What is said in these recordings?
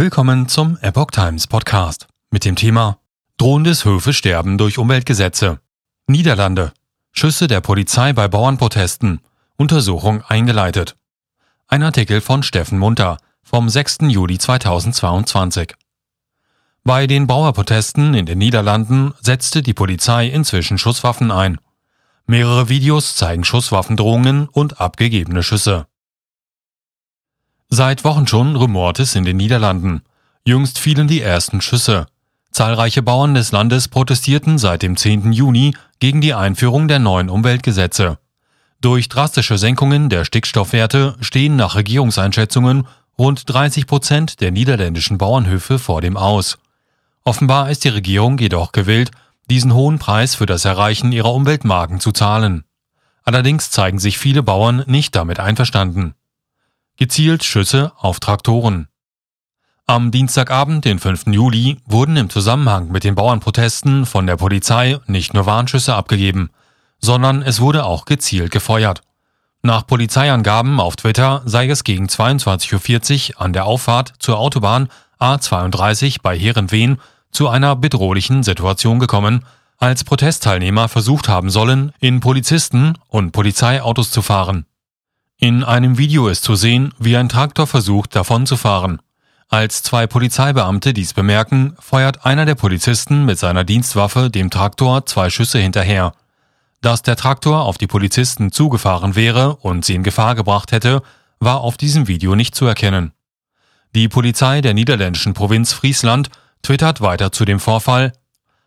Willkommen zum Epoch Times Podcast mit dem Thema Drohendes Höfesterben durch Umweltgesetze. Niederlande. Schüsse der Polizei bei Bauernprotesten. Untersuchung eingeleitet. Ein Artikel von Steffen Munter vom 6. Juli 2022. Bei den Bauerprotesten in den Niederlanden setzte die Polizei inzwischen Schusswaffen ein. Mehrere Videos zeigen Schusswaffendrohungen und abgegebene Schüsse. Seit Wochen schon rumort es in den Niederlanden. Jüngst fielen die ersten Schüsse. Zahlreiche Bauern des Landes protestierten seit dem 10. Juni gegen die Einführung der neuen Umweltgesetze. Durch drastische Senkungen der Stickstoffwerte stehen nach Regierungseinschätzungen rund 30 Prozent der niederländischen Bauernhöfe vor dem Aus. Offenbar ist die Regierung jedoch gewillt, diesen hohen Preis für das Erreichen ihrer Umweltmarken zu zahlen. Allerdings zeigen sich viele Bauern nicht damit einverstanden. Gezielt Schüsse auf Traktoren. Am Dienstagabend, den 5. Juli, wurden im Zusammenhang mit den Bauernprotesten von der Polizei nicht nur Warnschüsse abgegeben, sondern es wurde auch gezielt gefeuert. Nach Polizeiangaben auf Twitter sei es gegen 22.40 Uhr an der Auffahrt zur Autobahn A32 bei Heerenveen zu einer bedrohlichen Situation gekommen, als Protestteilnehmer versucht haben sollen, in Polizisten und Polizeiautos zu fahren. In einem Video ist zu sehen, wie ein Traktor versucht, davon zu fahren. Als zwei Polizeibeamte dies bemerken, feuert einer der Polizisten mit seiner Dienstwaffe dem Traktor zwei Schüsse hinterher. Dass der Traktor auf die Polizisten zugefahren wäre und sie in Gefahr gebracht hätte, war auf diesem Video nicht zu erkennen. Die Polizei der niederländischen Provinz Friesland twittert weiter zu dem Vorfall.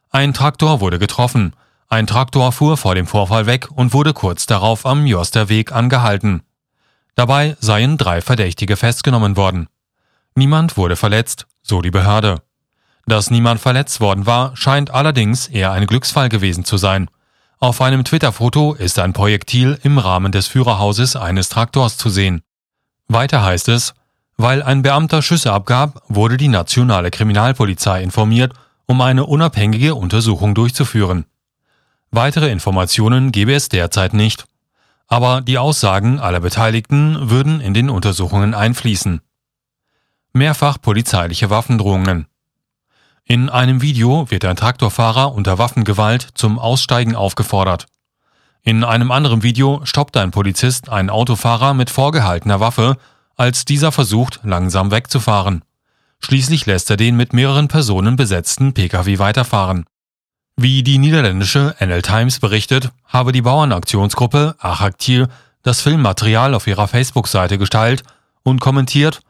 Ein Traktor wurde getroffen. Ein Traktor fuhr vor dem Vorfall weg und wurde kurz darauf am Josterweg angehalten. Dabei seien drei Verdächtige festgenommen worden. Niemand wurde verletzt, so die Behörde. Dass niemand verletzt worden war, scheint allerdings eher ein Glücksfall gewesen zu sein. Auf einem Twitter-Foto ist ein Projektil im Rahmen des Führerhauses eines Traktors zu sehen. Weiter heißt es, weil ein Beamter Schüsse abgab, wurde die nationale Kriminalpolizei informiert, um eine unabhängige Untersuchung durchzuführen. Weitere Informationen gebe es derzeit nicht. Aber die Aussagen aller Beteiligten würden in den Untersuchungen einfließen. Mehrfach polizeiliche Waffendrohungen. In einem Video wird ein Traktorfahrer unter Waffengewalt zum Aussteigen aufgefordert. In einem anderen Video stoppt ein Polizist einen Autofahrer mit vorgehaltener Waffe als dieser versucht, langsam wegzufahren. Schließlich lässt er den mit mehreren Personen besetzten Pkw weiterfahren. Wie die niederländische NL Times berichtet, habe die Bauernaktionsgruppe Achaktil das Filmmaterial auf ihrer Facebook-Seite geteilt und kommentiert,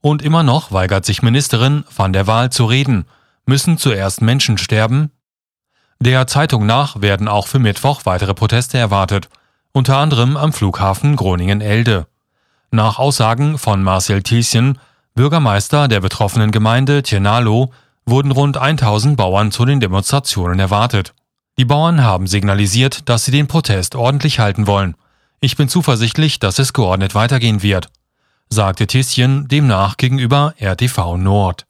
und immer noch weigert sich Ministerin van der Waal zu reden, müssen zuerst Menschen sterben? Der Zeitung nach werden auch für Mittwoch weitere Proteste erwartet, unter anderem am Flughafen Groningen-Elde. Nach Aussagen von Marcel Thieschen, Bürgermeister der betroffenen Gemeinde Tjenalo, wurden rund 1000 Bauern zu den Demonstrationen erwartet. Die Bauern haben signalisiert, dass sie den Protest ordentlich halten wollen. Ich bin zuversichtlich, dass es geordnet weitergehen wird, sagte Thieschen demnach gegenüber RTV Nord.